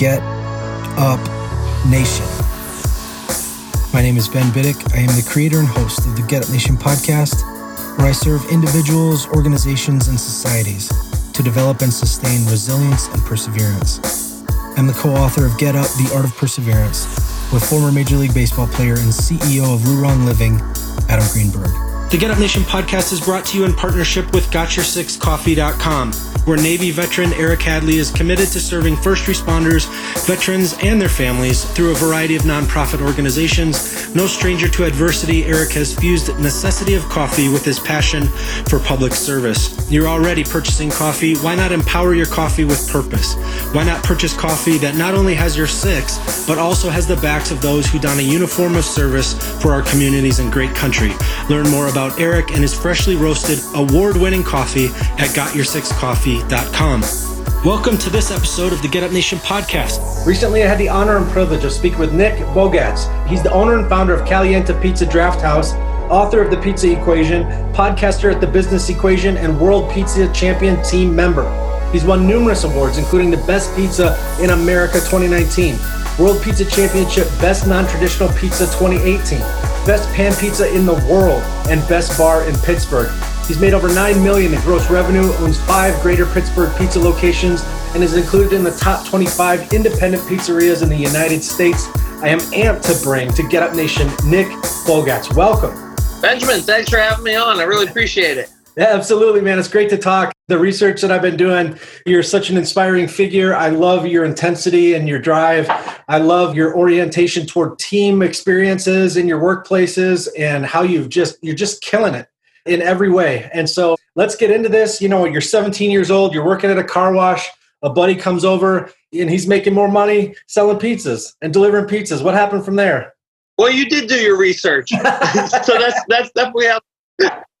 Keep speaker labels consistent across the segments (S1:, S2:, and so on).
S1: Get Up Nation. My name is Ben Biddick. I am the creator and host of the Get Up Nation podcast, where I serve individuals, organizations, and societies to develop and sustain resilience and perseverance. I'm the co author of Get Up The Art of Perseverance with former Major League Baseball player and CEO of LuRong Living, Adam Greenberg. The Get Up Nation podcast is brought to you in partnership with GotYourSixCoffee.com where Navy veteran Eric Hadley is committed to serving first responders, veterans, and their families through a variety of nonprofit organizations. No stranger to adversity, Eric has fused necessity of coffee with his passion for public service. You're already purchasing coffee. Why not empower your coffee with purpose? Why not purchase coffee that not only has your six, but also has the backs of those who don a uniform of service for our communities and great country? Learn more about Eric and his freshly roasted, award winning coffee at GotYourSixCoffee.com. Welcome to this episode of the Get Up Nation podcast.
S2: Recently, I had the honor and privilege of speaking with Nick Bogacz. He's the owner and founder of Caliente Pizza Draft House, author of The Pizza Equation, podcaster at The Business Equation, and World Pizza Champion team member. He's won numerous awards, including the Best Pizza in America 2019, World Pizza Championship Best Non-Traditional Pizza 2018, Best Pan Pizza in the World, and Best Bar in Pittsburgh. He's made over 9 million in gross revenue, owns five greater Pittsburgh pizza locations, and is included in the top 25 independent pizzerias in the United States. I am amped to bring to Get Up Nation Nick Bogacz. Welcome.
S3: Benjamin, thanks for having me on. I really appreciate it.
S2: Yeah, absolutely, man. It's great to talk. The research that I've been doing, you're such an inspiring figure. I love your intensity and your drive. I love your orientation toward team experiences in your workplaces and how you've just you're just killing it in every way. And so let's get into this. You know, you're 17 years old, you're working at a car wash, a buddy comes over and he's making more money selling pizzas and delivering pizzas. What happened from there?
S3: Well, you did do your research. so that's that's definitely how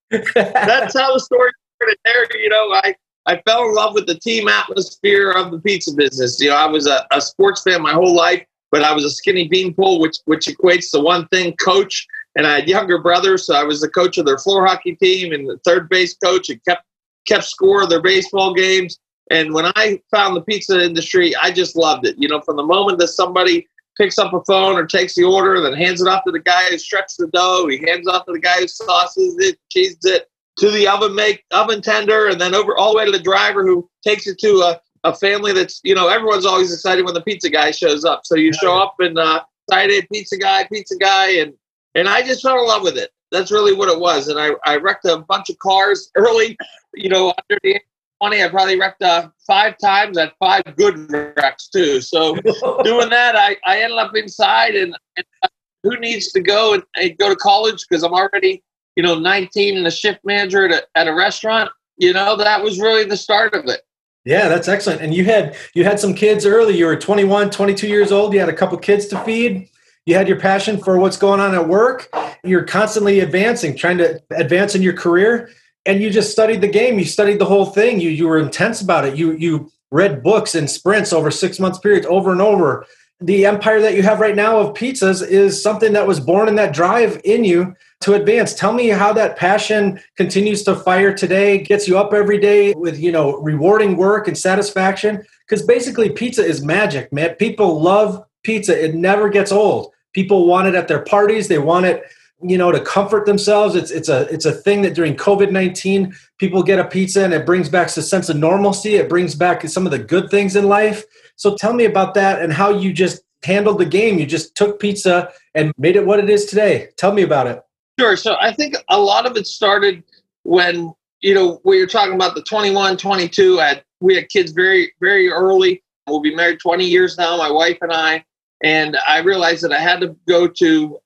S3: that's how the story started there. You know, I I fell in love with the team atmosphere of the pizza business. You know, I was a, a sports fan my whole life, but I was a skinny beanpole, which which equates to one thing: coach and I had younger brothers, so I was the coach of their floor hockey team and the third base coach, and kept kept score of their baseball games. And when I found the pizza industry, I just loved it. You know, from the moment that somebody picks up a phone or takes the order, then hands it off to the guy who stretches the dough, he hands it off to the guy who sauces it, cheeses it, to the oven make oven tender, and then over all the way to the driver who takes it to a, a family that's you know everyone's always excited when the pizza guy shows up. So you show up and uh, excited pizza guy, pizza guy, and and I just fell in love with it. That's really what it was. And I, I wrecked a bunch of cars early, you know, under the 20. I probably wrecked uh, five times at five good wrecks too. So doing that, I, I ended up inside and, and uh, who needs to go and, and go to college because I'm already, you know, 19 and a shift manager at a, at a restaurant. You know, that was really the start of it.
S2: Yeah, that's excellent. And you had you had some kids early. You were 21, 22 years old. You had a couple kids to feed you had your passion for what's going on at work you're constantly advancing trying to advance in your career and you just studied the game. You studied the whole thing. You you were intense about it. You you read books and sprints over six months periods over and over. The empire that you have right now of pizzas is something that was born in that drive in you to advance. Tell me how that passion continues to fire today gets you up every day with you know rewarding work and satisfaction. Because basically pizza is magic man. People love pizza. It never gets old. People want it at their parties. They want it, you know, to comfort themselves. It's it's a it's a thing that during COVID nineteen, people get a pizza and it brings back a sense of normalcy. It brings back some of the good things in life. So tell me about that and how you just handled the game. You just took pizza and made it what it is today. Tell me about it.
S3: Sure. So I think a lot of it started when you know we were talking about the 21, 22. Had, we had kids very very early. We'll be married 20 years now. My wife and I and I realized that I had to go to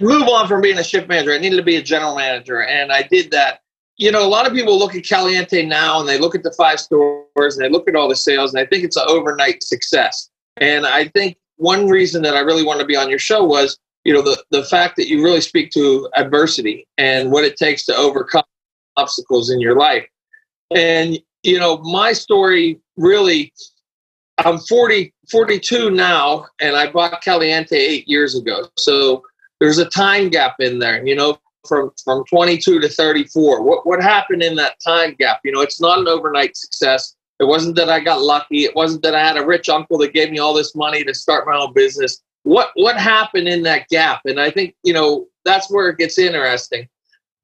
S3: move on from being a shift manager. I needed to be a general manager, and I did that. You know, a lot of people look at Caliente now, and they look at the five stores, and they look at all the sales, and I think it's an overnight success. And I think one reason that I really wanted to be on your show was, you know, the the fact that you really speak to adversity and what it takes to overcome obstacles in your life. And you know, my story really I'm 40, 42 now, and I bought Caliente eight years ago. So there's a time gap in there, you know, from from 22 to 34. What what happened in that time gap? You know, it's not an overnight success. It wasn't that I got lucky. It wasn't that I had a rich uncle that gave me all this money to start my own business. What what happened in that gap? And I think, you know, that's where it gets interesting.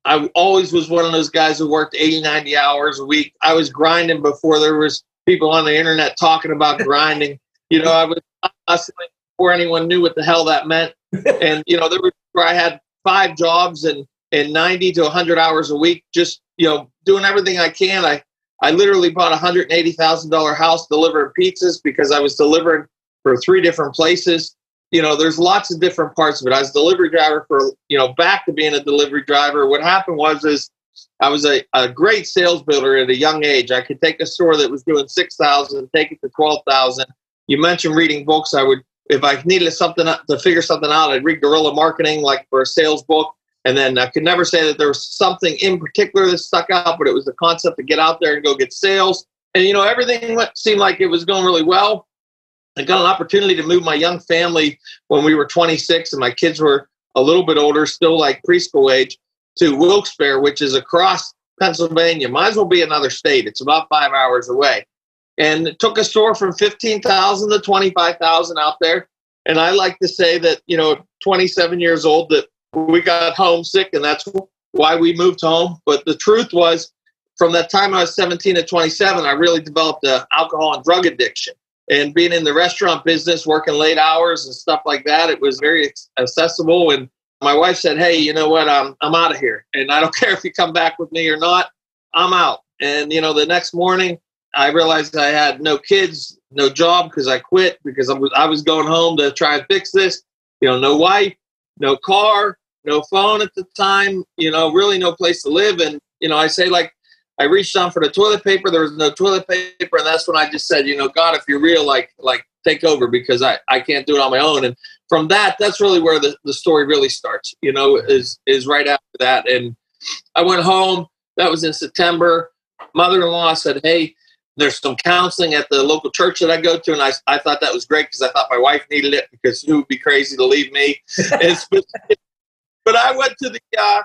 S3: I always was one of those guys who worked 80, 90 hours a week. I was grinding before there was people on the internet talking about grinding. You know, I was hustling before anyone knew what the hell that meant. And, you know, there was where I had five jobs and, and 90 to 100 hours a week, just, you know, doing everything I can. I, I literally bought a $180,000 house delivering pizzas because I was delivering for three different places you know, there's lots of different parts of it. I was delivery driver for, you know, back to being a delivery driver. What happened was is I was a, a great sales builder at a young age. I could take a store that was doing 6,000, take it to 12,000. You mentioned reading books. I would, if I needed something to figure something out, I'd read guerrilla marketing, like for a sales book. And then I could never say that there was something in particular that stuck out, but it was the concept to get out there and go get sales. And, you know, everything went, seemed like it was going really well. I got an opportunity to move my young family when we were 26 and my kids were a little bit older, still like preschool age, to Wilkes-Barre, which is across Pennsylvania. Might as well be another state. It's about five hours away. And it took a store from 15,000 to 25,000 out there. And I like to say that, you know, 27 years old, that we got homesick and that's why we moved home. But the truth was, from that time I was 17 to 27, I really developed an alcohol and drug addiction and being in the restaurant business, working late hours and stuff like that, it was very accessible. And my wife said, "Hey, you know what? I'm I'm out of here, and I don't care if you come back with me or not. I'm out." And you know, the next morning, I realized I had no kids, no job because I quit because I was I was going home to try and fix this. You know, no wife, no car, no phone at the time. You know, really no place to live. And you know, I say like I reached down for the toilet paper. There was no toilet paper, and that's when I just said, you know, God, if you're real, like like take over because I I can't do it on my own. And from that, that's really where the, the story really starts. You know, is is right after that. And I went home. That was in September. Mother-in-law said, "Hey, there's some counseling at the local church that I go to," and I I thought that was great because I thought my wife needed it because who would be crazy to leave me? but I went to the uh,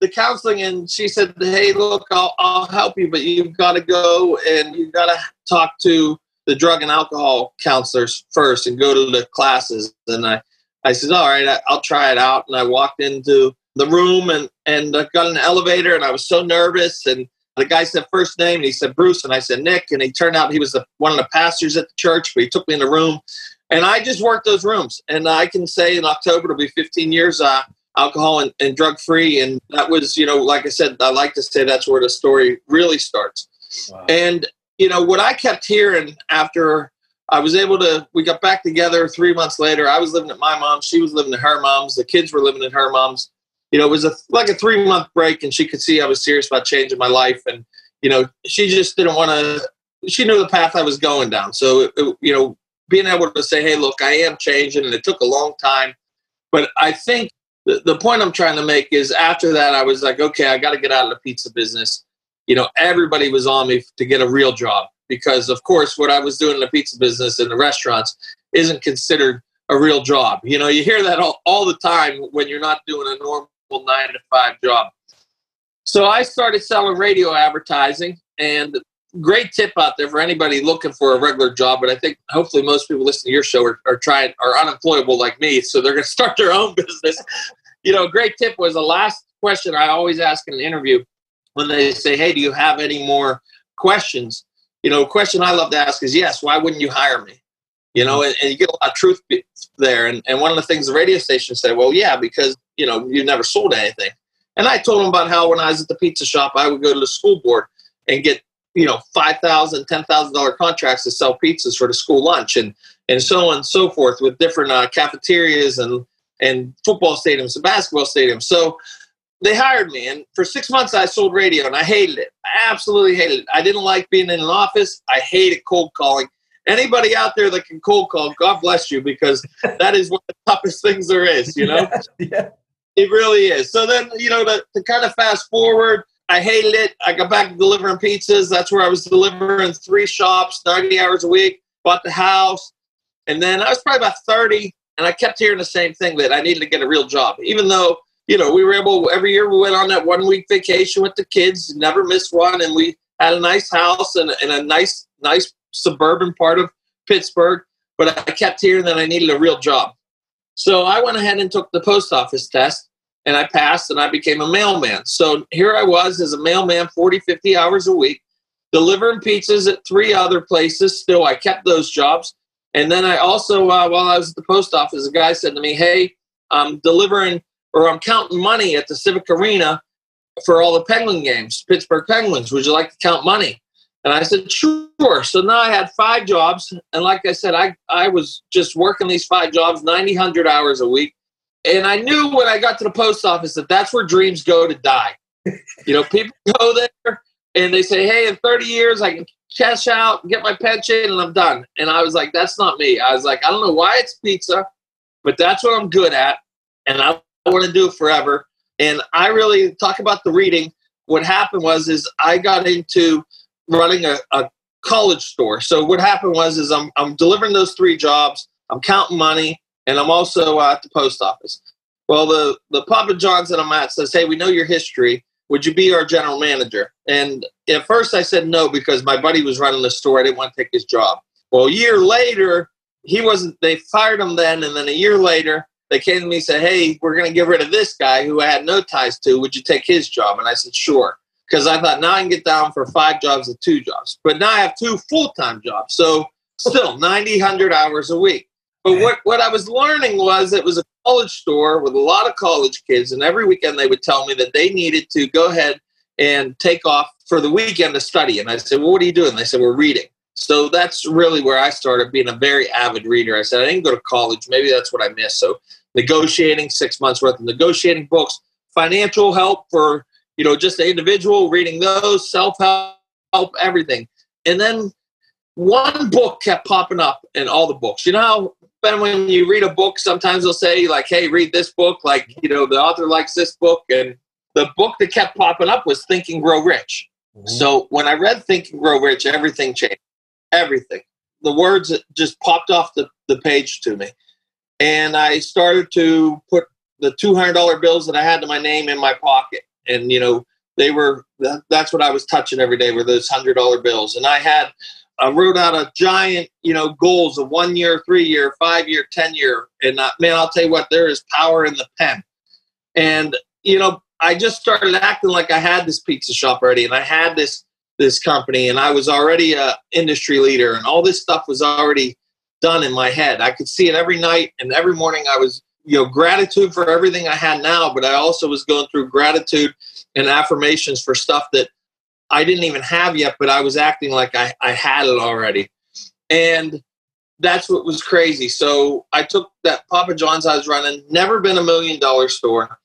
S3: the counseling and she said, Hey, look, I'll, I'll help you, but you've got to go and you've got to talk to the drug and alcohol counselors first and go to the classes. And I, I said, All right, I'll try it out. And I walked into the room and, and I got an elevator and I was so nervous. And the guy said first name and he said Bruce. And I said Nick. And he turned out he was the, one of the pastors at the church, but he took me in the room. And I just worked those rooms. And I can say in October, it'll be 15 years. Uh, alcohol and, and drug free. And that was, you know, like I said, I like to say that's where the story really starts. Wow. And, you know, what I kept hearing after I was able to, we got back together three months later. I was living at my mom's, she was living at her mom's, the kids were living at her mom's. You know, it was a, like a three month break, and she could see I was serious about changing my life. And, you know, she just didn't want to, she knew the path I was going down. So, it, it, you know, being able to say, hey, look, I am changing, and it took a long time. But I think the, the point I'm trying to make is after that, I was like, okay, I got to get out of the pizza business. You know, everybody was on me to get a real job because, of course, what I was doing in the pizza business in the restaurants isn't considered a real job. You know, you hear that all, all the time when you're not doing a normal nine to five job. So I started selling radio advertising, and great tip out there for anybody looking for a regular job. But I think hopefully most people listening to your show are, are trying are unemployable like me, so they're going to start their own business you know, great tip was the last question I always ask in an interview when they say, Hey, do you have any more questions? You know, question I love to ask is, Yes, why wouldn't you hire me? You know, and, and you get a lot of truth there. And, and one of the things the radio station said, Well, yeah, because, you know, you never sold anything. And I told them about how when I was at the pizza shop, I would go to the school board and get, you know, $5,000, $10,000 contracts to sell pizzas for the school lunch and, and so on and so forth with different uh, cafeterias and and football stadiums and basketball stadiums. So they hired me, and for six months I sold radio, and I hated it. I absolutely hated it. I didn't like being in an office. I hated cold calling. Anybody out there that can cold call, God bless you, because that is one of the toughest things there is. You know, yeah, yeah. It really is. So then, you know, to, to kind of fast forward, I hated it. I got back to delivering pizzas. That's where I was delivering three shops, 90 hours a week. Bought the house, and then I was probably about 30 and I kept hearing the same thing that I needed to get a real job, even though, you know, we were able, every year we went on that one week vacation with the kids, never missed one. And we had a nice house and, and a nice nice suburban part of Pittsburgh, but I kept hearing that I needed a real job. So I went ahead and took the post office test and I passed and I became a mailman. So here I was as a mailman 40, 50 hours a week, delivering pizzas at three other places. Still, I kept those jobs. And then I also, uh, while I was at the post office, a guy said to me, Hey, I'm delivering or I'm counting money at the Civic Arena for all the Penguin games, Pittsburgh Penguins. Would you like to count money? And I said, sure. So now I had five jobs. And like I said, I, I was just working these five jobs, 90, 100 hours a week. And I knew when I got to the post office that that's where dreams go to die. you know, people go there and they say, hey, in 30 years, I can cash out, get my pension, and I'm done. And I was like, that's not me. I was like, I don't know why it's pizza, but that's what I'm good at. And I want to do it forever. And I really talk about the reading. What happened was, is I got into running a, a college store. So what happened was, is I'm, I'm delivering those three jobs. I'm counting money and I'm also uh, at the post office. Well, the, the Papa John's that I'm at says, hey, we know your history. Would you be our general manager? And at first I said no because my buddy was running the store. I didn't want to take his job. Well, a year later, he wasn't, they fired him then. And then a year later, they came to me and said, hey, we're going to get rid of this guy who I had no ties to. Would you take his job? And I said, sure. Because I thought now I can get down for five jobs and two jobs. But now I have two full time jobs. So still 90, 100 hours a week. But what, what I was learning was it was a college store with a lot of college kids, and every weekend they would tell me that they needed to go ahead and take off for the weekend to study. And I said, Well, what are you doing? They said, We're reading. So that's really where I started being a very avid reader. I said, I didn't go to college. Maybe that's what I missed. So negotiating, six months worth of negotiating books, financial help for, you know, just the individual, reading those, self help, everything. And then one book kept popping up in all the books. You know how then when you read a book, sometimes they'll say like, "Hey, read this book." Like, you know, the author likes this book, and the book that kept popping up was Think and Grow Rich. Mm-hmm. So when I read Think and Grow Rich, everything changed. Everything. The words just popped off the, the page to me, and I started to put the two hundred dollar bills that I had to my name in my pocket, and you know, they were that's what I was touching every day were those hundred dollar bills, and I had I wrote out a giant, you know, goals of one year, three year, five year, ten year, and uh, man, I'll tell you what, there is power in the pen. And you know, I just started acting like I had this pizza shop already, and I had this this company, and I was already a industry leader, and all this stuff was already done in my head. I could see it every night, and every morning I was, you know, gratitude for everything I had now, but I also was going through gratitude and affirmations for stuff that I didn't even have yet, but I was acting like I, I had it already. And that's what was crazy. So I took that Papa John's I was running, never been a million dollar store.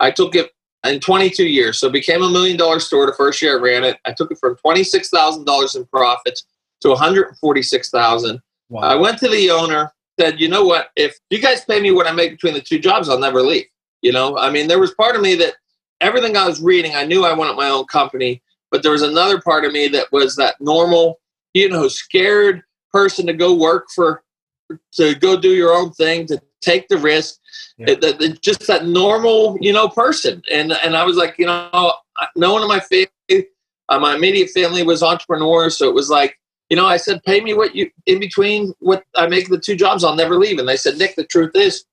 S3: I took it in 22 years. So it became a million dollar store the first year I ran it. I took it from $26,000 in profits to 146,000. Wow. I went to the owner, said, you know what, if you guys pay me what I make between the two jobs, I'll never leave. You know, I mean, there was part of me that everything I was reading, I knew I wanted my own company. But there was another part of me that was that normal, you know, scared person to go work for, to go do your own thing, to take the risk. Yeah. It, it, just that normal, you know, person. And and I was like, you know, no one in my family, uh, my immediate family was entrepreneurs, so it was like, you know, I said, pay me what you in between what I make the two jobs, I'll never leave. And they said, Nick, the truth is,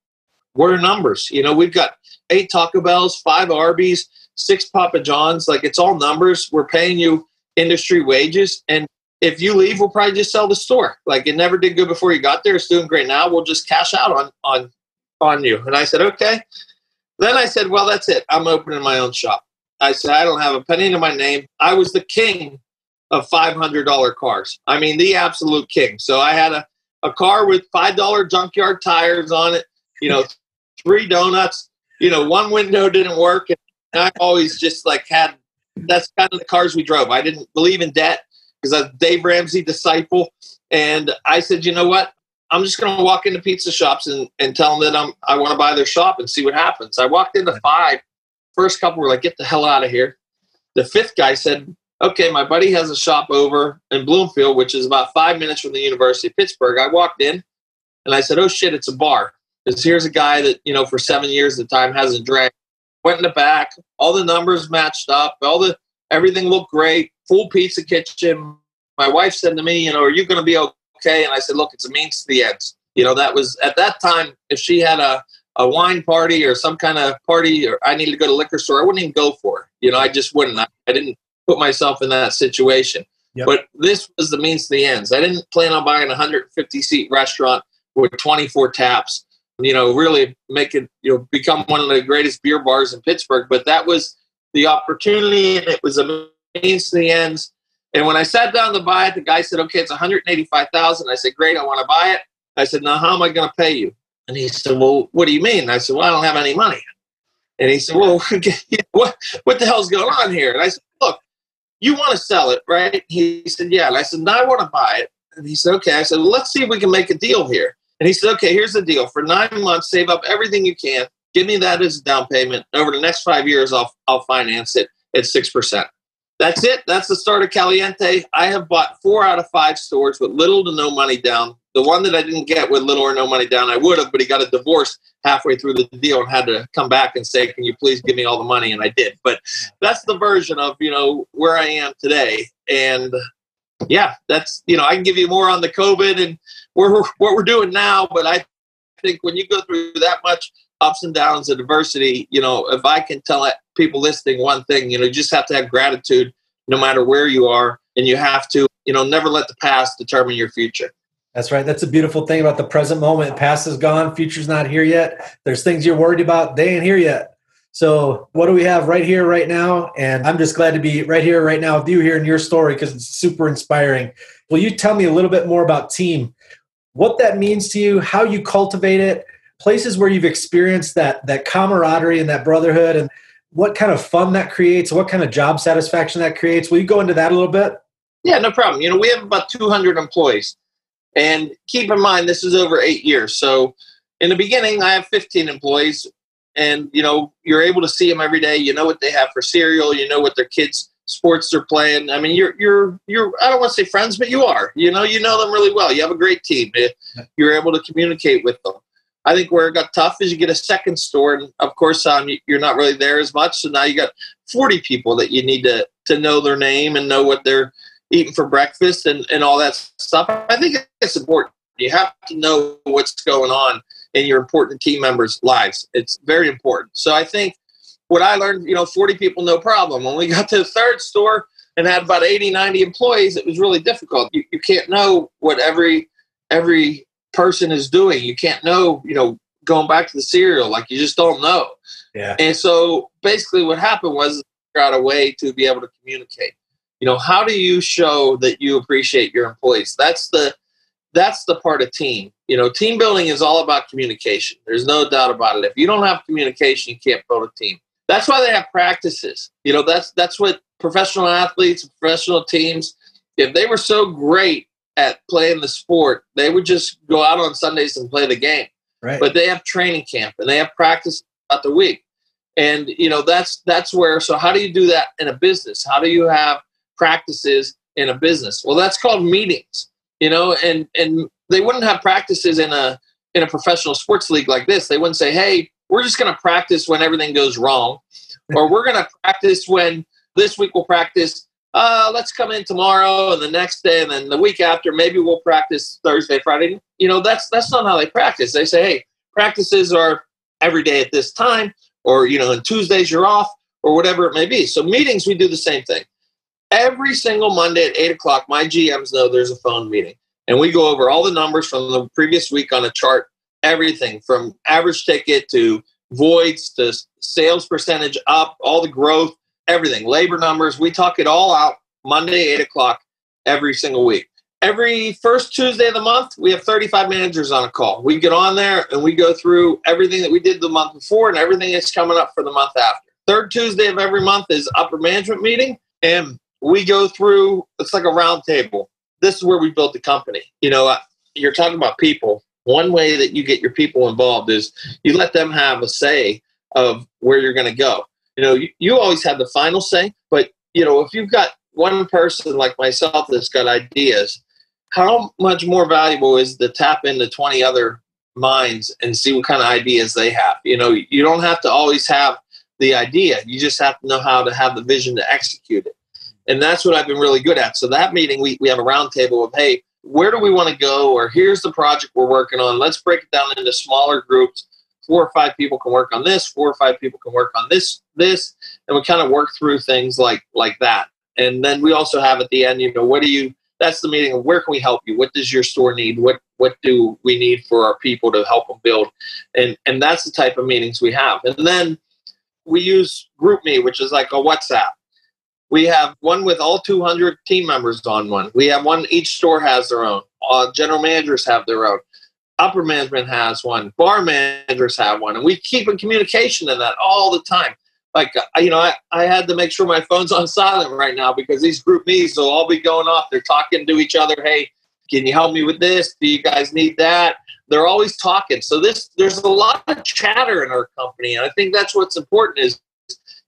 S3: we're numbers. You know, we've got eight Taco Bells, five Arby's, six Papa John's. Like it's all numbers. We're paying you industry wages. And if you leave, we'll probably just sell the store. Like it never did good before you got there. It's doing great now. We'll just cash out on on on you. And I said, okay. Then I said, well, that's it. I'm opening my own shop. I said, I don't have a penny to my name. I was the king of $500 cars. I mean, the absolute king. So I had a, a car with $5 junkyard tires on it, you know, three donuts, you know, one window didn't work. And I always just like had that's kind of the cars we drove. I didn't believe in debt because I was Dave Ramsey disciple, and I said, you know what? I'm just going to walk into pizza shops and, and tell them that I'm I want to buy their shop and see what happens. I walked into five. First couple were like, get the hell out of here. The fifth guy said, okay, my buddy has a shop over in Bloomfield, which is about five minutes from the University of Pittsburgh. I walked in and I said, oh shit, it's a bar. Because here's a guy that, you know, for seven years at the time hasn't drank went in the back. All the numbers matched up. All the everything looked great. Full pizza kitchen. my wife said to me, you know, are you going to be okay? And I said, look, it's a means to the ends. You know, that was at that time, if she had a, a wine party or some kind of party or I needed to go to liquor store, I wouldn't even go for it. You know, I just wouldn't. I, I didn't put myself in that situation. Yep. But this was the means to the ends. I didn't plan on buying a 150 seat restaurant with 24 taps, you know, really make it, you know, become one of the greatest beer bars in Pittsburgh. But that was the opportunity and it was a means to the ends. And when I sat down to buy it, the guy said, okay, it's 185,000. I said, great, I want to buy it. I said, now how am I going to pay you? And he said, well, what do you mean? I said, well, I don't have any money. And he said, well, what, what the hell's going on here? And I said, look, you want to sell it, right? He said, yeah. And I said, no, I want to buy it. And he said, okay. I said, well, let's see if we can make a deal here. And he said, okay, here's the deal. For nine months, save up everything you can. Give me that as a down payment. Over the next five years, I'll, I'll finance it at 6%. That's it. That's the start of Caliente. I have bought four out of five stores with little to no money down. The one that I didn't get with little or no money down, I would have, but he got a divorce halfway through the deal and had to come back and say, "Can you please give me all the money?" And I did. But that's the version of you know where I am today. And yeah, that's you know I can give you more on the COVID and we're, what we're doing now. But I think when you go through that much ups and downs of diversity, you know, if I can tell people listening one thing, you know, you just have to have gratitude no matter where you are, and you have to, you know, never let the past determine your future.
S2: That's right. That's a beautiful thing about the present moment. Past is gone, future's not here yet. There's things you're worried about, they ain't here yet. So, what do we have right here, right now? And I'm just glad to be right here, right now with you here in your story because it's super inspiring. Will you tell me a little bit more about team, what that means to you, how you cultivate it, places where you've experienced that that camaraderie and that brotherhood and what kind of fun that creates what kind of job satisfaction that creates. Will you go into that a little bit?
S3: Yeah no problem. You know we have about 200 employees. And keep in mind this is over eight years. So in the beginning i have 15 employees. And you know you're able to see them every day. You know what they have for cereal. You know what their kids sports they're playing i mean you're you're you're i don't want to say friends but you are you know you know them really well you have a great team you're able to communicate with them I think where it got tough is you get a second store, and of course, um, you're not really there as much. So now you got 40 people that you need to to know their name and know what they're eating for breakfast and, and all that stuff. I think it's important. You have to know what's going on in your important team members' lives. It's very important. So I think what I learned, you know, 40 people, no problem. When we got to the third store and had about 80, 90 employees, it was really difficult. You, you can't know what every every person is doing. You can't know, you know, going back to the cereal, like you just don't know.
S2: Yeah.
S3: And so basically what happened was figure out a way to be able to communicate. You know, how do you show that you appreciate your employees? That's the that's the part of team. You know, team building is all about communication. There's no doubt about it. If you don't have communication, you can't build a team. That's why they have practices. You know, that's that's what professional athletes, professional teams, if they were so great at playing the sport, they would just go out on Sundays and play the game.
S2: Right.
S3: But they have training camp and they have practice throughout the week. And you know that's that's where. So how do you do that in a business? How do you have practices in a business? Well, that's called meetings. You know, and and they wouldn't have practices in a in a professional sports league like this. They wouldn't say, "Hey, we're just going to practice when everything goes wrong," or "We're going to practice when this week we'll practice uh, let's come in tomorrow and the next day and then the week after, maybe we'll practice Thursday, Friday. You know, that's that's not how they practice. They say, hey, practices are every day at this time, or you know, and Tuesdays you're off, or whatever it may be. So meetings, we do the same thing. Every single Monday at eight o'clock, my GMs know there's a phone meeting, and we go over all the numbers from the previous week on a chart, everything from average ticket to voids to sales percentage up, all the growth everything, labor numbers. We talk it all out Monday, 8 o'clock every single week. Every first Tuesday of the month, we have 35 managers on a call. We get on there and we go through everything that we did the month before and everything that's coming up for the month after. Third Tuesday of every month is upper management meeting, and we go through it's like a round table. This is where we built the company. You know, uh, you're talking about people. One way that you get your people involved is you let them have a say of where you're going to go you know, you, you always have the final say, but you know, if you've got one person like myself that's got ideas, how much more valuable is to tap into 20 other minds and see what kind of ideas they have? You know, you don't have to always have the idea. You just have to know how to have the vision to execute it. And that's what I've been really good at. So that meeting, we, we have a roundtable of, hey, where do we want to go? Or here's the project we're working on. Let's break it down into smaller groups. Four or five people can work on this. Four or five people can work on this, this, and we kind of work through things like like that. And then we also have at the end, you know, what do you? That's the meeting of where can we help you? What does your store need? What what do we need for our people to help them build? And and that's the type of meetings we have. And then we use GroupMe, which is like a WhatsApp. We have one with all 200 team members on one. We have one, each store has their own. Uh, general managers have their own. Upper management has one. Bar managers have one. And we keep in communication in that all the time. Like, uh, you know, I, I had to make sure my phone's on silent right now because these group meetings will all be going off. They're talking to each other. Hey, can you help me with this? Do you guys need that? They're always talking. So this there's a lot of chatter in our company. And I think that's what's important is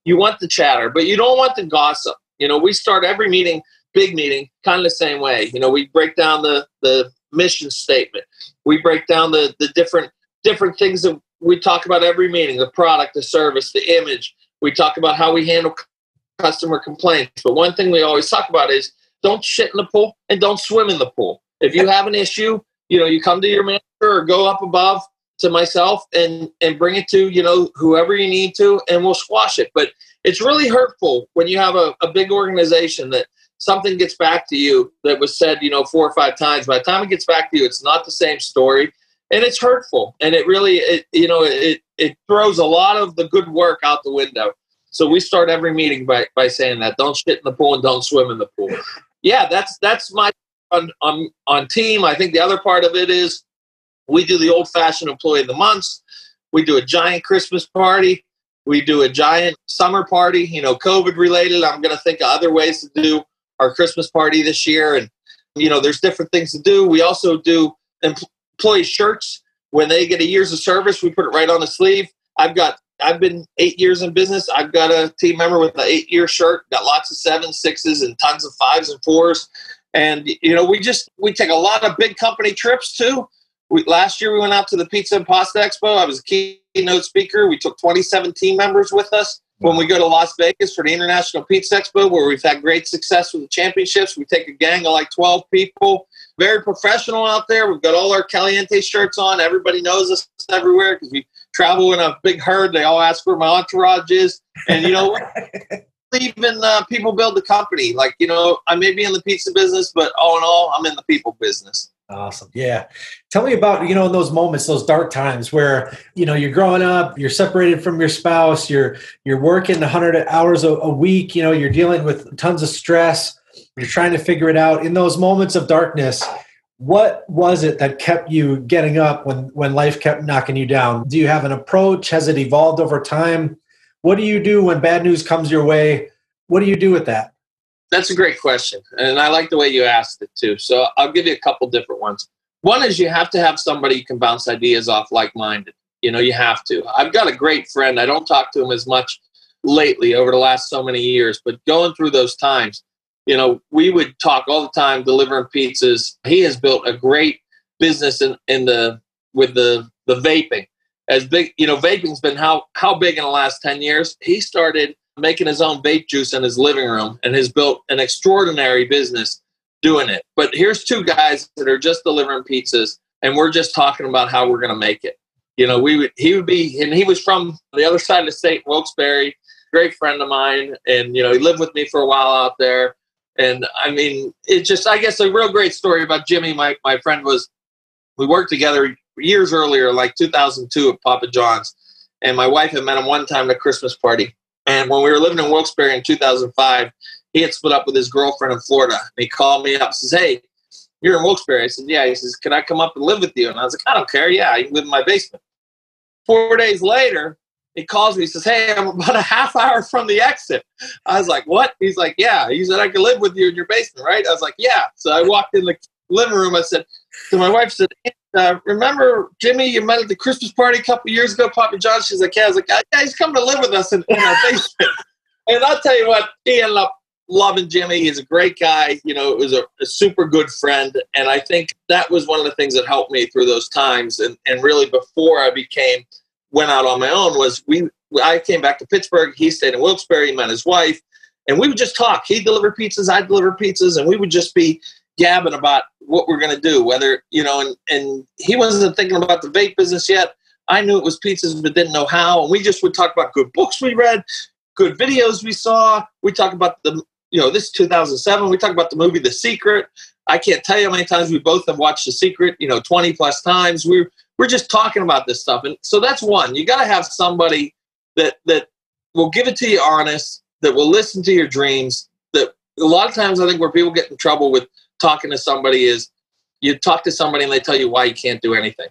S3: you want the chatter, but you don't want the gossip. You know, we start every meeting, big meeting, kind of the same way. You know, we break down the the mission statement. We break down the the different different things that we talk about every meeting, the product, the service, the image. We talk about how we handle customer complaints. But one thing we always talk about is don't shit in the pool and don't swim in the pool. If you have an issue, you know, you come to your manager or go up above to myself and and bring it to you know whoever you need to and we'll squash it. But it's really hurtful when you have a, a big organization that something gets back to you that was said you know four or five times. By the time it gets back to you it's not the same story and it's hurtful. And it really it, you know it it throws a lot of the good work out the window. So we start every meeting by by saying that. Don't shit in the pool and don't swim in the pool. Yeah that's that's my on on, on team. I think the other part of it is we do the old fashioned employee of the months. We do a giant Christmas party. We do a giant summer party, you know, COVID related. I'm going to think of other ways to do our Christmas party this year. And, you know, there's different things to do. We also do employee shirts. When they get a years of service, we put it right on the sleeve. I've got, I've been eight years in business. I've got a team member with an eight year shirt, got lots of sevens, sixes, and tons of fives and fours. And, you know, we just, we take a lot of big company trips too we, last year we went out to the Pizza and Pasta Expo. I was a keynote speaker. We took 27 team members with us. When we go to Las Vegas for the International Pizza Expo, where we've had great success with the championships, we take a gang of like 12 people. Very professional out there. We've got all our Caliente shirts on. Everybody knows us everywhere because we travel in a big herd. They all ask where my entourage is. And, you know, even uh, people build the company. Like, you know, I may be in the pizza business, but all in all, I'm in the people business.
S2: Awesome. Yeah. Tell me about, you know, in those moments, those dark times where, you know, you're growing up, you're separated from your spouse, you're you're working 100 hours a, a week, you know, you're dealing with tons of stress, you're trying to figure it out. In those moments of darkness, what was it that kept you getting up when when life kept knocking you down? Do you have an approach? Has it evolved over time? What do you do when bad news comes your way? What do you do with that?
S3: That's a great question. And I like the way you asked it too. So I'll give you a couple different ones. One is you have to have somebody you can bounce ideas off like minded. You know, you have to. I've got a great friend. I don't talk to him as much lately over the last so many years, but going through those times, you know, we would talk all the time delivering pizzas. He has built a great business in, in the with the the vaping. As big, you know, vaping's been how how big in the last 10 years? He started making his own vape juice in his living room and has built an extraordinary business doing it. But here's two guys that are just delivering pizzas, and we're just talking about how we're going to make it. You know, we would he would be, and he was from the other side of the state, Wilkes-Barre, great friend of mine, and you know he lived with me for a while out there. And I mean, it's just I guess a real great story about Jimmy. My my friend was we worked together years earlier, like 2002 at Papa John's, and my wife had met him one time at a Christmas party and when we were living in Wilkes-Barre in 2005, he had split up with his girlfriend in Florida. And he called me up and says, Hey, you're in Wilkes-Barre. I said, Yeah. He says, Can I come up and live with you? And I was like, I don't care. Yeah, you can live in my basement. Four days later, he calls me. He says, Hey, I'm about a half hour from the exit. I was like, What? He's like, Yeah. He said, I can live with you in your basement, right? I was like, Yeah. So I walked in the living room. I said, So my wife said, uh, remember Jimmy you met at the Christmas party a couple years ago, Papa John? She's like, yeah. I was like, yeah, he's coming to live with us in, in our basement. and I'll tell you what, he ended up loving Jimmy. He's a great guy. You know, it was a, a, super good friend. And I think that was one of the things that helped me through those times. And, and really before I became, went out on my own was we, I came back to Pittsburgh. He stayed in Wilkes-Barre. He met his wife. and we would just talk. He delivered pizzas, I delivered pizzas, and we would just be gabbing about what we're going to do. Whether you know, and and he wasn't thinking about the vape business yet. I knew it was pizzas, but didn't know how. And we just would talk about good books we read, good videos we saw. We talk about the you know this is 2007. We talk about the movie The Secret. I can't tell you how many times we both have watched The Secret. You know, 20 plus times. We're we're just talking about this stuff, and so that's one. You got to have somebody that that will give it to you honest, that will listen to your dreams. That a lot of times I think where people get in trouble with talking to somebody is you talk to somebody and they tell you why you can't do anything.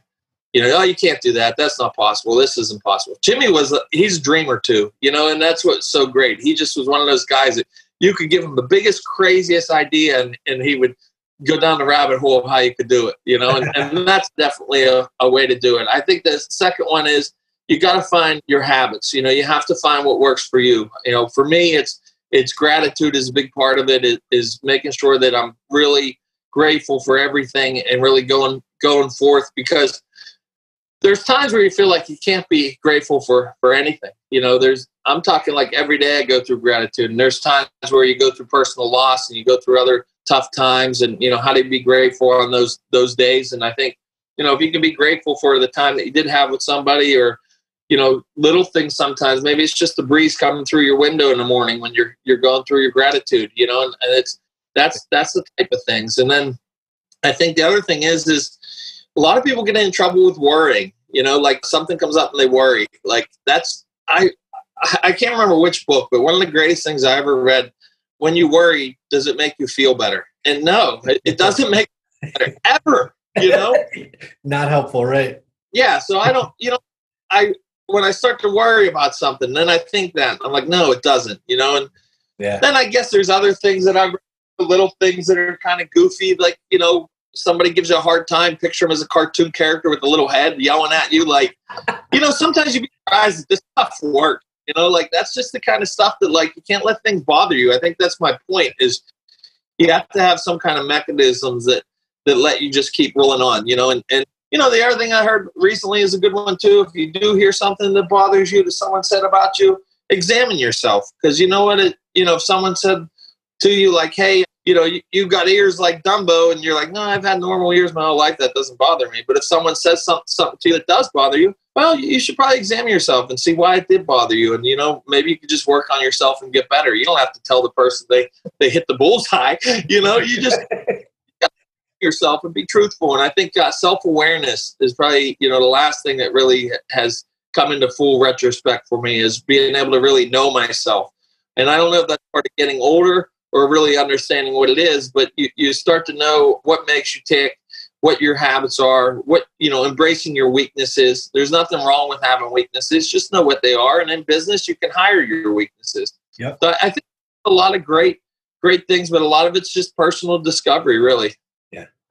S3: You know, oh, you can't do that. That's not possible. This isn't possible. Jimmy was, he's a dreamer too, you know, and that's what's so great. He just was one of those guys that you could give him the biggest, craziest idea and, and he would go down the rabbit hole of how you could do it, you know, and, and that's definitely a, a way to do it. I think the second one is you got to find your habits. You know, you have to find what works for you. You know, for me, it's, it's gratitude is a big part of it is, making sure that I'm really grateful for everything and really going, going forth because there's times where you feel like you can't be grateful for for anything. You know there's i'm talking like every day i go through gratitude and there's times where you go through personal loss and you go through other tough times and you know how to be grateful on those those days. And i think you know if you can be grateful for the time that you did have with somebody or you know little things sometimes maybe it's just the breeze coming through your window in the morning when you're you're going through your gratitude you know and, and it's that's that's the type of things and then i think the other thing is is a lot of people get in trouble with worrying. You know, like something comes up and they worry. Like that's I I can't remember which book, but one of the greatest things I ever read. When you worry, does it make you feel better? And no, it, it doesn't make better ever. You know,
S2: not helpful, right?
S3: Yeah. So I don't. You know, I when I start to worry about something, then I think that I'm like, no, it doesn't. You know, and yeah. then I guess there's other things that I've little things that are kind of goofy, like you know, somebody gives you a hard time, picture him as a cartoon character with a little head yelling at you. Like, you know, sometimes you be surprised that this stuff works. You know, like that's just the kind of stuff that like you can't let things bother you. I think that's my point. Is you have to have some kind of mechanisms that that let you just keep rolling on. You know, and and you know the other thing I heard recently is a good one too. If you do hear something that bothers you that someone said about you, examine yourself because you know what it. You know, if someone said to you like, "Hey, you know, you, you've got ears like Dumbo, and you're like, no, I've had normal ears my whole life. That doesn't bother me. But if someone says something, something to you that does bother you, well, you should probably examine yourself and see why it did bother you. And you know, maybe you could just work on yourself and get better. You don't have to tell the person they they hit the bullseye. You know, you just yourself and be truthful. And I think uh, self awareness is probably you know the last thing that really has come into full retrospect for me is being able to really know myself. And I don't know if that's part of getting older or really understanding what it is, but you, you start to know what makes you tick, what your habits are, what, you know, embracing your weaknesses. There's nothing wrong with having weaknesses, just know what they are. And in business, you can hire your weaknesses. Yep. So I think a lot of great, great things, but a lot of it's just personal discovery, really.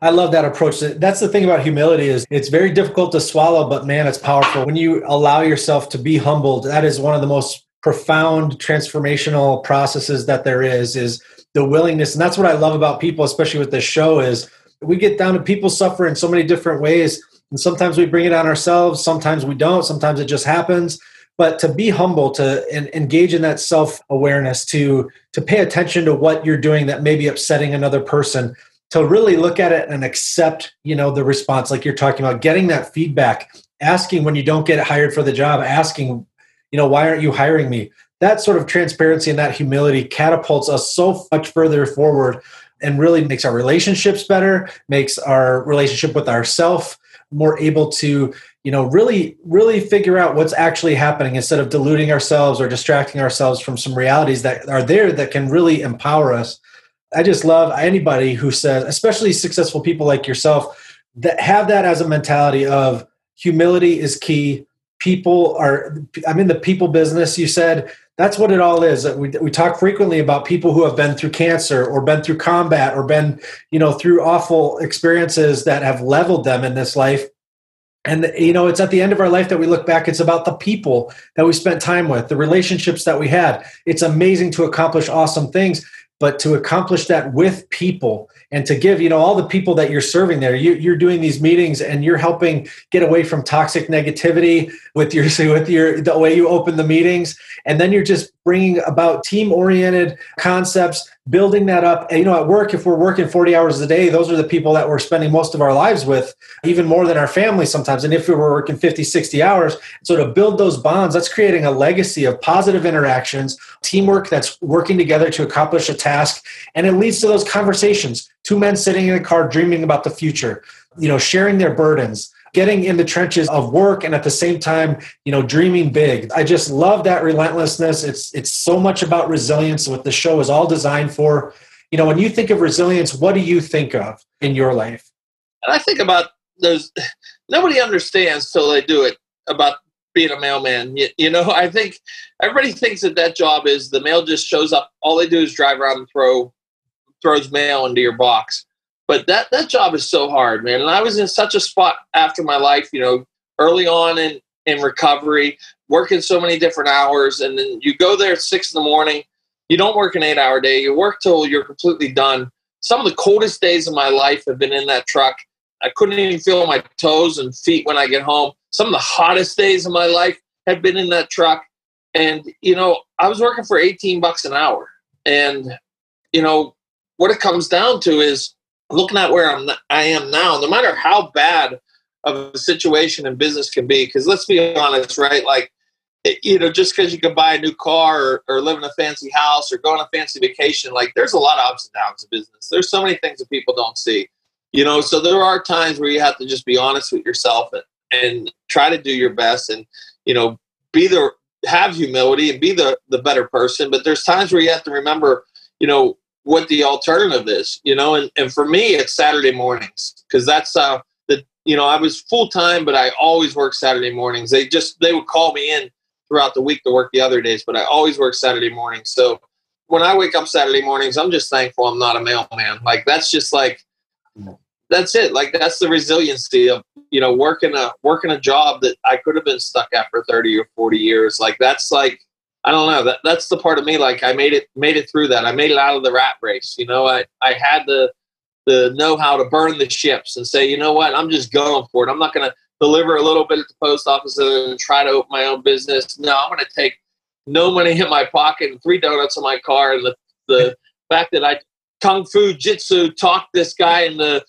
S2: I love that approach. That's the thing about humility is it's very difficult to swallow, but man, it's powerful. When you allow yourself to be humbled, that is one of the most profound transformational processes that there is is the willingness and that's what i love about people especially with this show is we get down to people suffer in so many different ways and sometimes we bring it on ourselves sometimes we don't sometimes it just happens but to be humble to engage in that self-awareness to to pay attention to what you're doing that may be upsetting another person to really look at it and accept you know the response like you're talking about getting that feedback asking when you don't get hired for the job asking you know why aren't you hiring me? That sort of transparency and that humility catapults us so much further forward and really makes our relationships better makes our relationship with ourself more able to you know really really figure out what's actually happening instead of deluding ourselves or distracting ourselves from some realities that are there that can really empower us i just love anybody who says especially successful people like yourself that have that as a mentality of humility is key. People are i'm in the people business you said that's what it all is. Uh, we, we talk frequently about people who have been through cancer or been through combat or been you know through awful experiences that have leveled them in this life. And you know it's at the end of our life that we look back. It's about the people that we spent time with the relationships that we had. It's amazing to accomplish awesome things but to accomplish that with people and to give you know all the people that you're serving there you, you're doing these meetings and you're helping get away from toxic negativity with your with your the way you open the meetings. And then you're just bringing about team oriented concepts building that up. And, you know at work if we're working 40 hours a day those are the people that we're spending most of our lives with even more than our family sometimes. And if we were working 50 60 hours so to build those bonds that's creating a legacy of positive interactions teamwork that's working together to accomplish a task. And it leads to those conversations. Two men sitting in a car dreaming about the future you know sharing their burdens getting in the trenches of work and at the same time you know dreaming big. I just love that relentlessness. It's it's so much about resilience what the show is all designed for. You know when you think of resilience what do you think of in your life?
S3: And i think about those nobody understands till they do it about being a mailman. You, you know i think everybody thinks that that job is the mail just shows up all they do is drive around and throw throws mail into your box but that that job is so hard, man. And I was in such a spot after my life, you know, early on in in recovery, working so many different hours, and then you go there at six in the morning. You don't work an eight hour day. You work till you're completely done. Some of the coldest days of my life have been in that truck. I couldn't even feel my toes and feet when I get home. Some of the hottest days of my life have been in that truck. And, you know, I was working for 18 bucks an hour. And, you know, what it comes down to is looking at where I'm, I am now, no matter how bad of a situation in business can be, because let's be honest, right? Like, you know, just because you can buy a new car or, or live in a fancy house or go on a fancy vacation, like there's a lot of ups and downs in business. There's so many things that people don't see, you know. So there are times where you have to just be honest with yourself and, and try to do your best and you know be the have humility and be the the better person. But there's times where you have to remember, you know, what the alternative is, you know. And, and for me, it's Saturday mornings because that's uh, the you know I was full time, but I always work Saturday mornings. They just they would call me in throughout the week to work the other days, but I always work Saturday mornings. So when I wake up Saturday mornings, I'm just thankful I'm not a mailman. Like that's just like that's it. Like that's the resiliency of you know working a working a job that I could have been stuck at for 30 or 40 years. Like that's like I don't know. That that's the part of me. Like I made it made it through that. I made it out of the rat race. You know, I I had the the know how to burn the ships and say, you know what, I'm just going for it. I'm not going to deliver a little bit at the post office and try to open my own business. No, I'm going to take no money in my pocket and three donuts in my car. And the the fact that I kung fu jitsu talked this guy and the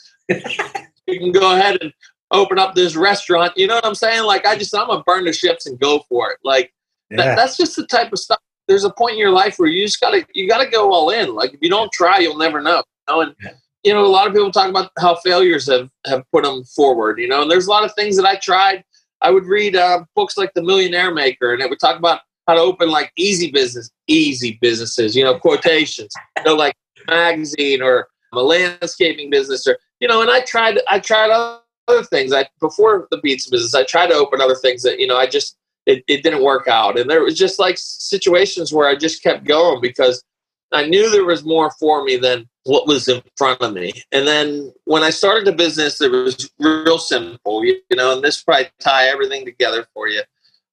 S3: you can go ahead and open up this restaurant. You know what I'm saying? Like I just I'm gonna burn the ships and go for it. Like yeah. that, that's just the type of stuff. There's a point in your life where you just gotta you gotta go all in. Like if you don't try, you'll never know. You know? And yeah. you know, a lot of people talk about how failures have have put them forward. You know, and there's a lot of things that I tried. I would read uh, books like The Millionaire Maker, and it would talk about how to open like easy business, easy businesses. You know, quotations. You know, like magazine or a landscaping business, or you know. And I tried. I tried other things. I before the beats business, I tried to open other things that you know. I just it, it didn't work out. And there was just like situations where I just kept going because I knew there was more for me than what was in front of me. And then when I started the business, it was real simple, you know, and this probably tie everything together for you.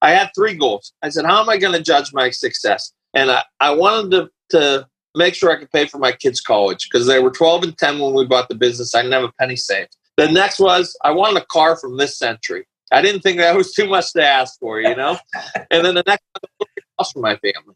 S3: I had three goals. I said, how am I going to judge my success? And I, I wanted to, to make sure I could pay for my kids' college because they were 12 and 10 when we bought the business. I didn't have a penny saved. The next was I wanted a car from this century. I didn't think that was too much to ask for, you know. and then the next house for my family.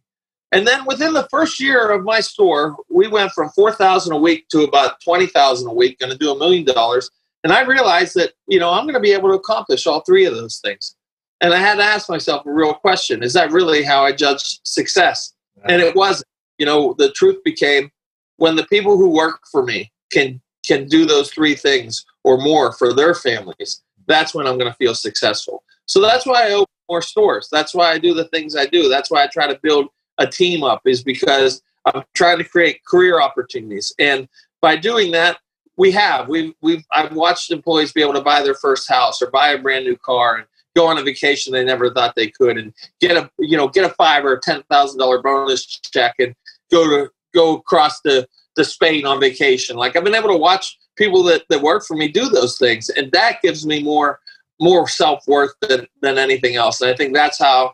S3: And then within the first year of my store, we went from four thousand a week to about twenty thousand a week, going to do a million dollars. And I realized that you know I'm going to be able to accomplish all three of those things. And I had to ask myself a real question: Is that really how I judge success? And it wasn't. You know, the truth became when the people who work for me can can do those three things or more for their families that's when I'm going to feel successful. So that's why I open more stores. That's why I do the things I do. That's why I try to build a team up is because I'm trying to create career opportunities. And by doing that, we have we've we've I've watched employees be able to buy their first house or buy a brand new car and go on a vacation they never thought they could and get a you know get a five or ten thousand dollar bonus check and go to go across the to Spain on vacation. Like I've been able to watch people that, that work for me do those things and that gives me more more self-worth than, than anything else and i think that's how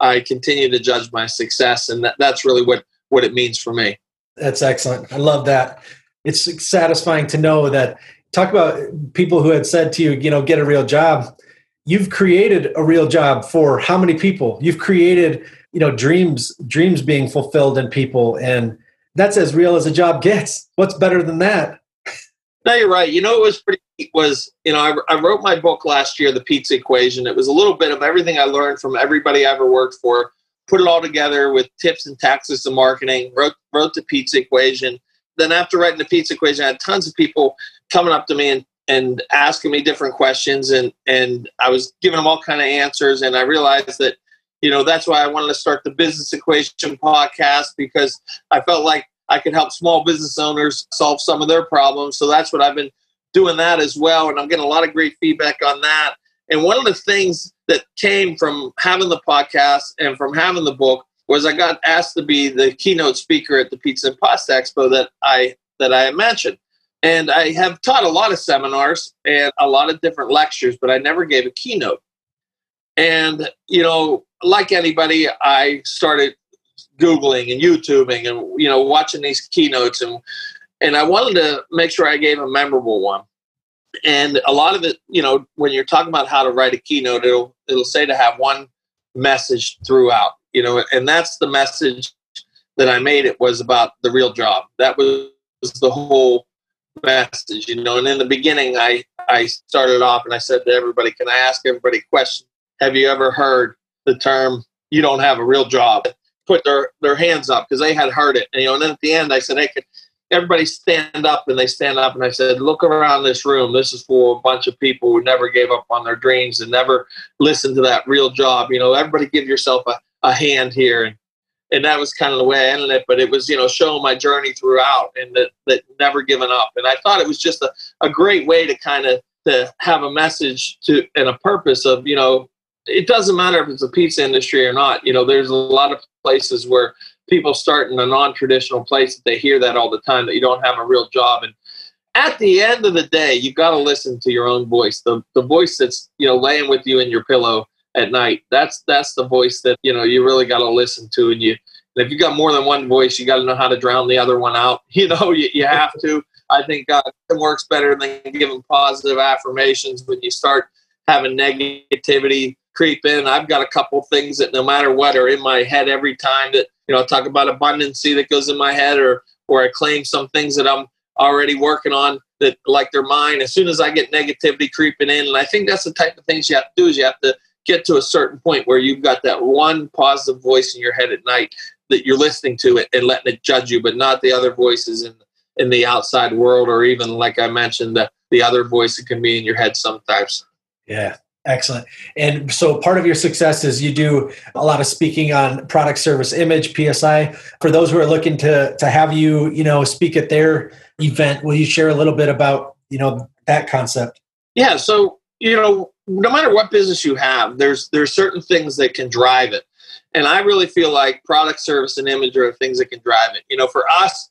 S3: i continue to judge my success and that, that's really what what it means for me
S2: that's excellent i love that it's satisfying to know that talk about people who had said to you, you know, get a real job. You've created a real job for how many people? You've created, you know, dreams, dreams being fulfilled in people. And that's as real as a job gets. What's better than that?
S3: No, you're right. You know, it was pretty was you know I, I wrote my book last year, The Pizza Equation. It was a little bit of everything I learned from everybody I ever worked for. Put it all together with tips and tactics and marketing. Wrote wrote the Pizza Equation. Then after writing the Pizza Equation, I had tons of people coming up to me and and asking me different questions, and and I was giving them all kind of answers. And I realized that you know that's why I wanted to start the Business Equation podcast because I felt like I can help small business owners solve some of their problems. So that's what I've been doing that as well. And I'm getting a lot of great feedback on that. And one of the things that came from having the podcast and from having the book was I got asked to be the keynote speaker at the Pizza and Pasta Expo that I that I mentioned. And I have taught a lot of seminars and a lot of different lectures, but I never gave a keynote. And you know, like anybody, I started googling and YouTubing and you know watching these keynotes and and I wanted to make sure I gave a memorable one. And a lot of it, you know, when you're talking about how to write a keynote, it'll it'll say to have one message throughout, you know, and that's the message that I made. It was about the real job. That was the whole message, you know. And in the beginning, I I started off and I said to everybody, "Can I ask everybody a question? Have you ever heard the term you don't have a real job?" Put their their hands up because they had heard it, and, you know. And then at the end, I said, "Hey, can, everybody stand up? And they stand up and i said look around this room. This is for a bunch of people who never gave up on their dreams and never listened to that real job you know everybody give yourself a, a hand here. And and that was kind of the way i ended it but it was you know showing my journey throughout and that, that never given up. And i thought it was just a, a great way to kind of to have a message to and a purpose of you know it doesn't matter if it's a pizza industry or not you know there's a lot of places where people start in a non-traditional place that they hear that all the time that you don't have a real job. And at the end of the day you've got to listen to your own voice. The, the voice that's you know laying with you in your pillow at night that's that's the voice that you know you really got to listen to. And you and if you got more than one voice you got to know how to drown the other one out. You know you, you have to. I think uh, it works better than giving positive affirmations when you start having negativity creep in i've got a couple things that no matter what are in my head every time that you know, I talk about abundancy that goes in my head, or or I claim some things that I'm already working on that like they're mine. As soon as I get negativity creeping in, and I think that's the type of things you have to do is you have to get to a certain point where you've got that one positive voice in your head at night that you're listening to it and letting it judge you, but not the other voices in in the outside world, or even like I mentioned, the the other voice that can be in your head sometimes.
S2: Yeah, Excellent. And so part of your success is you do a lot of speaking on product service image, PSI. For those who are looking to to have you, you know, speak at their event, will you share a little bit about, you know, that concept?
S3: Yeah, so, you know, no matter what business you have, there's there's certain things that can drive it. And I really feel like product service and image are things that can drive it. You know, for us,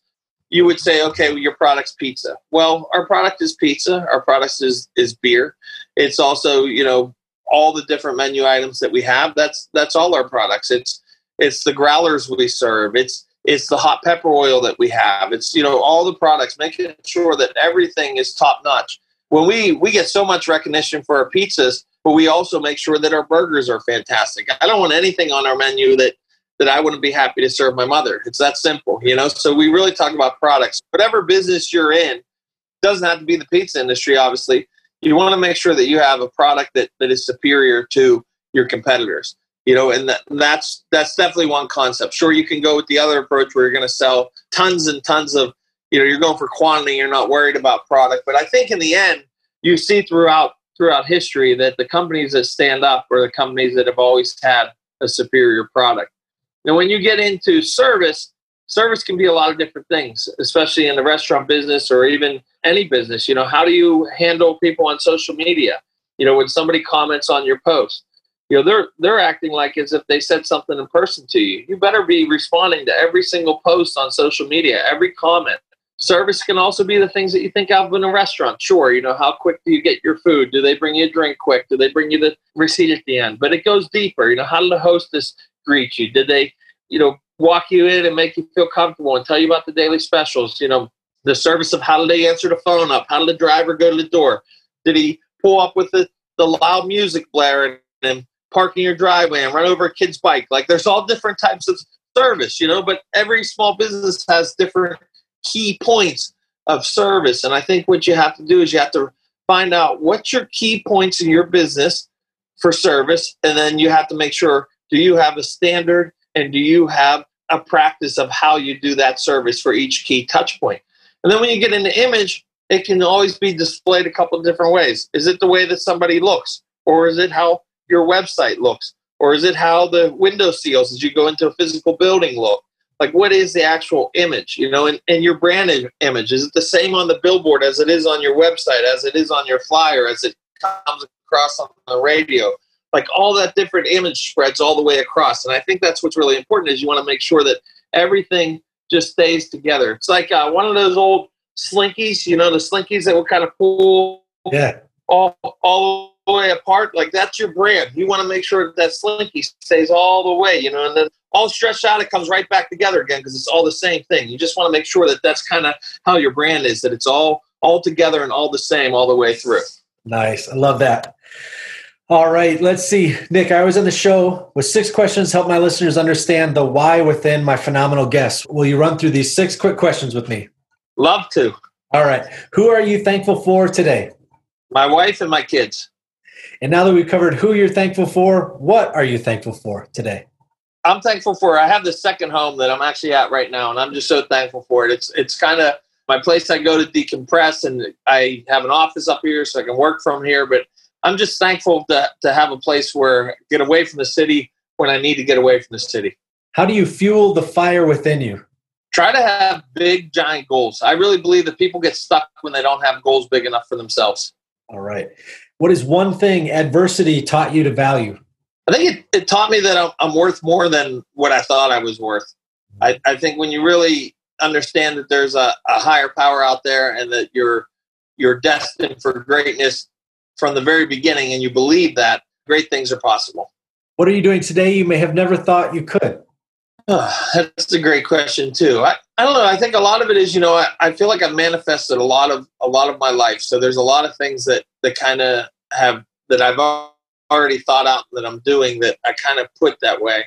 S3: you would say, okay, well, your product's pizza. Well, our product is pizza. Our product is is beer. It's also, you know, all the different menu items that we have. That's that's all our products. It's it's the growlers we serve. It's it's the hot pepper oil that we have. It's you know all the products, making sure that everything is top notch. When we we get so much recognition for our pizzas, but we also make sure that our burgers are fantastic. I don't want anything on our menu that that I wouldn't be happy to serve my mother. It's that simple, you know. So we really talk about products. Whatever business you're in, doesn't have to be the pizza industry. Obviously, you want to make sure that you have a product that that is superior to your competitors. You know, and that, that's that's definitely one concept. Sure, you can go with the other approach where you're going to sell tons and tons of. You know, you're going for quantity. You're not worried about product. But I think in the end, you see throughout throughout history that the companies that stand up are the companies that have always had a superior product now, when you get into service, service can be a lot of different things, especially in the restaurant business or even any business. You know, how do you handle people on social media? You know, when somebody comments on your post, you know, they're they're acting like as if they said something in person to you. You better be responding to every single post on social media, every comment. Service can also be the things that you think of in a restaurant. Sure, you know, how quick do you get your food? Do they bring you a drink quick? Do they bring you the receipt at the end? But it goes deeper. You know, how did the hostess greet you? Did they, you know, walk you in and make you feel comfortable and tell you about the daily specials? You know, the service of how did they answer the phone up? How did the driver go to the door? Did he pull up with the, the loud music blaring and park in your driveway and run over a kid's bike? Like there's all different types of service, you know, but every small business has different key points of service. And I think what you have to do is you have to find out what's your key points in your business for service. And then you have to make sure do you have a standard and do you have a practice of how you do that service for each key touch point? And then when you get into image, it can always be displayed a couple of different ways. Is it the way that somebody looks? Or is it how your website looks? Or is it how the window seals as you go into a physical building look? Like, what is the actual image, you know, and, and your brand image? Is it the same on the billboard as it is on your website, as it is on your flyer, as it comes across on the radio? Like, all that different image spreads all the way across. And I think that's what's really important is you want to make sure that everything just stays together. It's like uh, one of those old slinkies, you know, the slinkies that will kind of pull
S2: yeah.
S3: all, all the way apart. Like that's your brand. You want to make sure that, that slinky stays all the way, you know, and then all stretched out, it comes right back together again because it's all the same thing. You just want to make sure that that's kind of how your brand is, that it's all all together and all the same all the way through.
S2: Nice. I love that. All right, let's see. Nick, I was on the show with six questions to help my listeners understand the why within my phenomenal guest. Will you run through these six quick questions with me?
S3: Love to.
S2: All right. Who are you thankful for today?
S3: My wife and my kids.
S2: And now that we've covered who you're thankful for, what are you thankful for today?
S3: I'm thankful for I have the second home that I'm actually at right now, and I'm just so thankful for it. It's it's kind of my place I go to decompress, and I have an office up here so I can work from here. But I'm just thankful to to have a place where I get away from the city when I need to get away from the city.
S2: How do you fuel the fire within you?
S3: Try to have big, giant goals. I really believe that people get stuck when they don't have goals big enough for themselves.
S2: All right. What is one thing adversity taught you to value?
S3: I think it, it taught me that I'm, I'm, worth more than what I thought I was worth. Mm-hmm. I, I think when you really understand that there's a, a higher power out there and that you're you're destined for greatness from the very beginning and you believe that great things are possible.
S2: What are you doing today you may have never thought you could?
S3: Oh, that's a great question too. I, I don't know. I think a lot of it is, you know, I, I feel like I've manifested a lot of a lot of my life. So there's a lot of things that that kind of have that I've already thought out that I'm doing that I kind of put that way.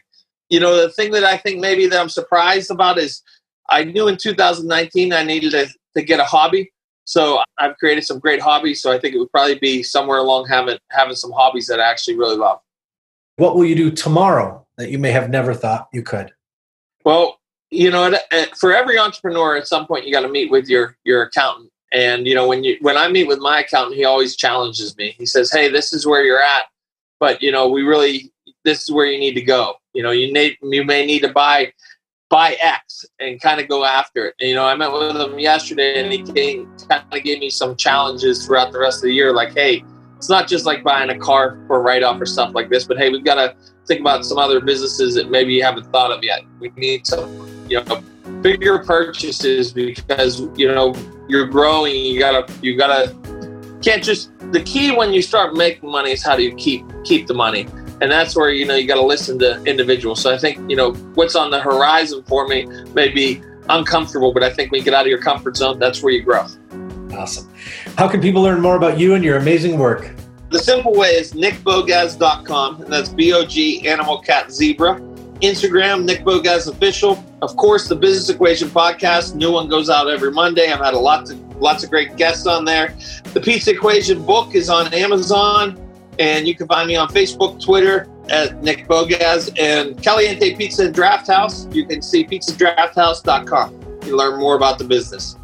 S3: You know, the thing that I think maybe that I'm surprised about is I knew in 2019 I needed to, to get a hobby. So I've created some great hobbies. So I think it would probably be somewhere along having having some hobbies that I actually really love.
S2: What will you do tomorrow that you may have never thought you could?
S3: Well, you know, for every entrepreneur, at some point you got to meet with your your accountant. And you know, when you when I meet with my accountant, he always challenges me. He says, "Hey, this is where you're at, but you know, we really this is where you need to go. You know, you need you may need to buy buy X and kind of go after it. And, you know, I met with him yesterday, and he came, kind of gave me some challenges throughout the rest of the year. Like, hey, it's not just like buying a car for write off or stuff like this, but hey, we've got to think about some other businesses that maybe you haven't thought of yet. We need some, you know, bigger purchases because you know you're growing. You gotta, you gotta, can't just. The key when you start making money is how do you keep keep the money and that's where you know you got to listen to individuals. So I think you know what's on the horizon for me may be uncomfortable, but I think when you get out of your comfort zone, that's where you grow.
S2: Awesome. How can people learn more about you and your amazing work?
S3: The simple way is nickbogacz.com, and that's B O G Animal Cat Zebra. Instagram, Nick Bogacz Official. Of course, the Business Equation Podcast. New one goes out every Monday. I've had a lot of lots of great guests on there. The Pizza Equation book is on Amazon. And you can find me on Facebook, Twitter at Nick Bogacz and Caliente Pizza and Draft House. You can see pizzadrafthouse.com. You learn more about the business.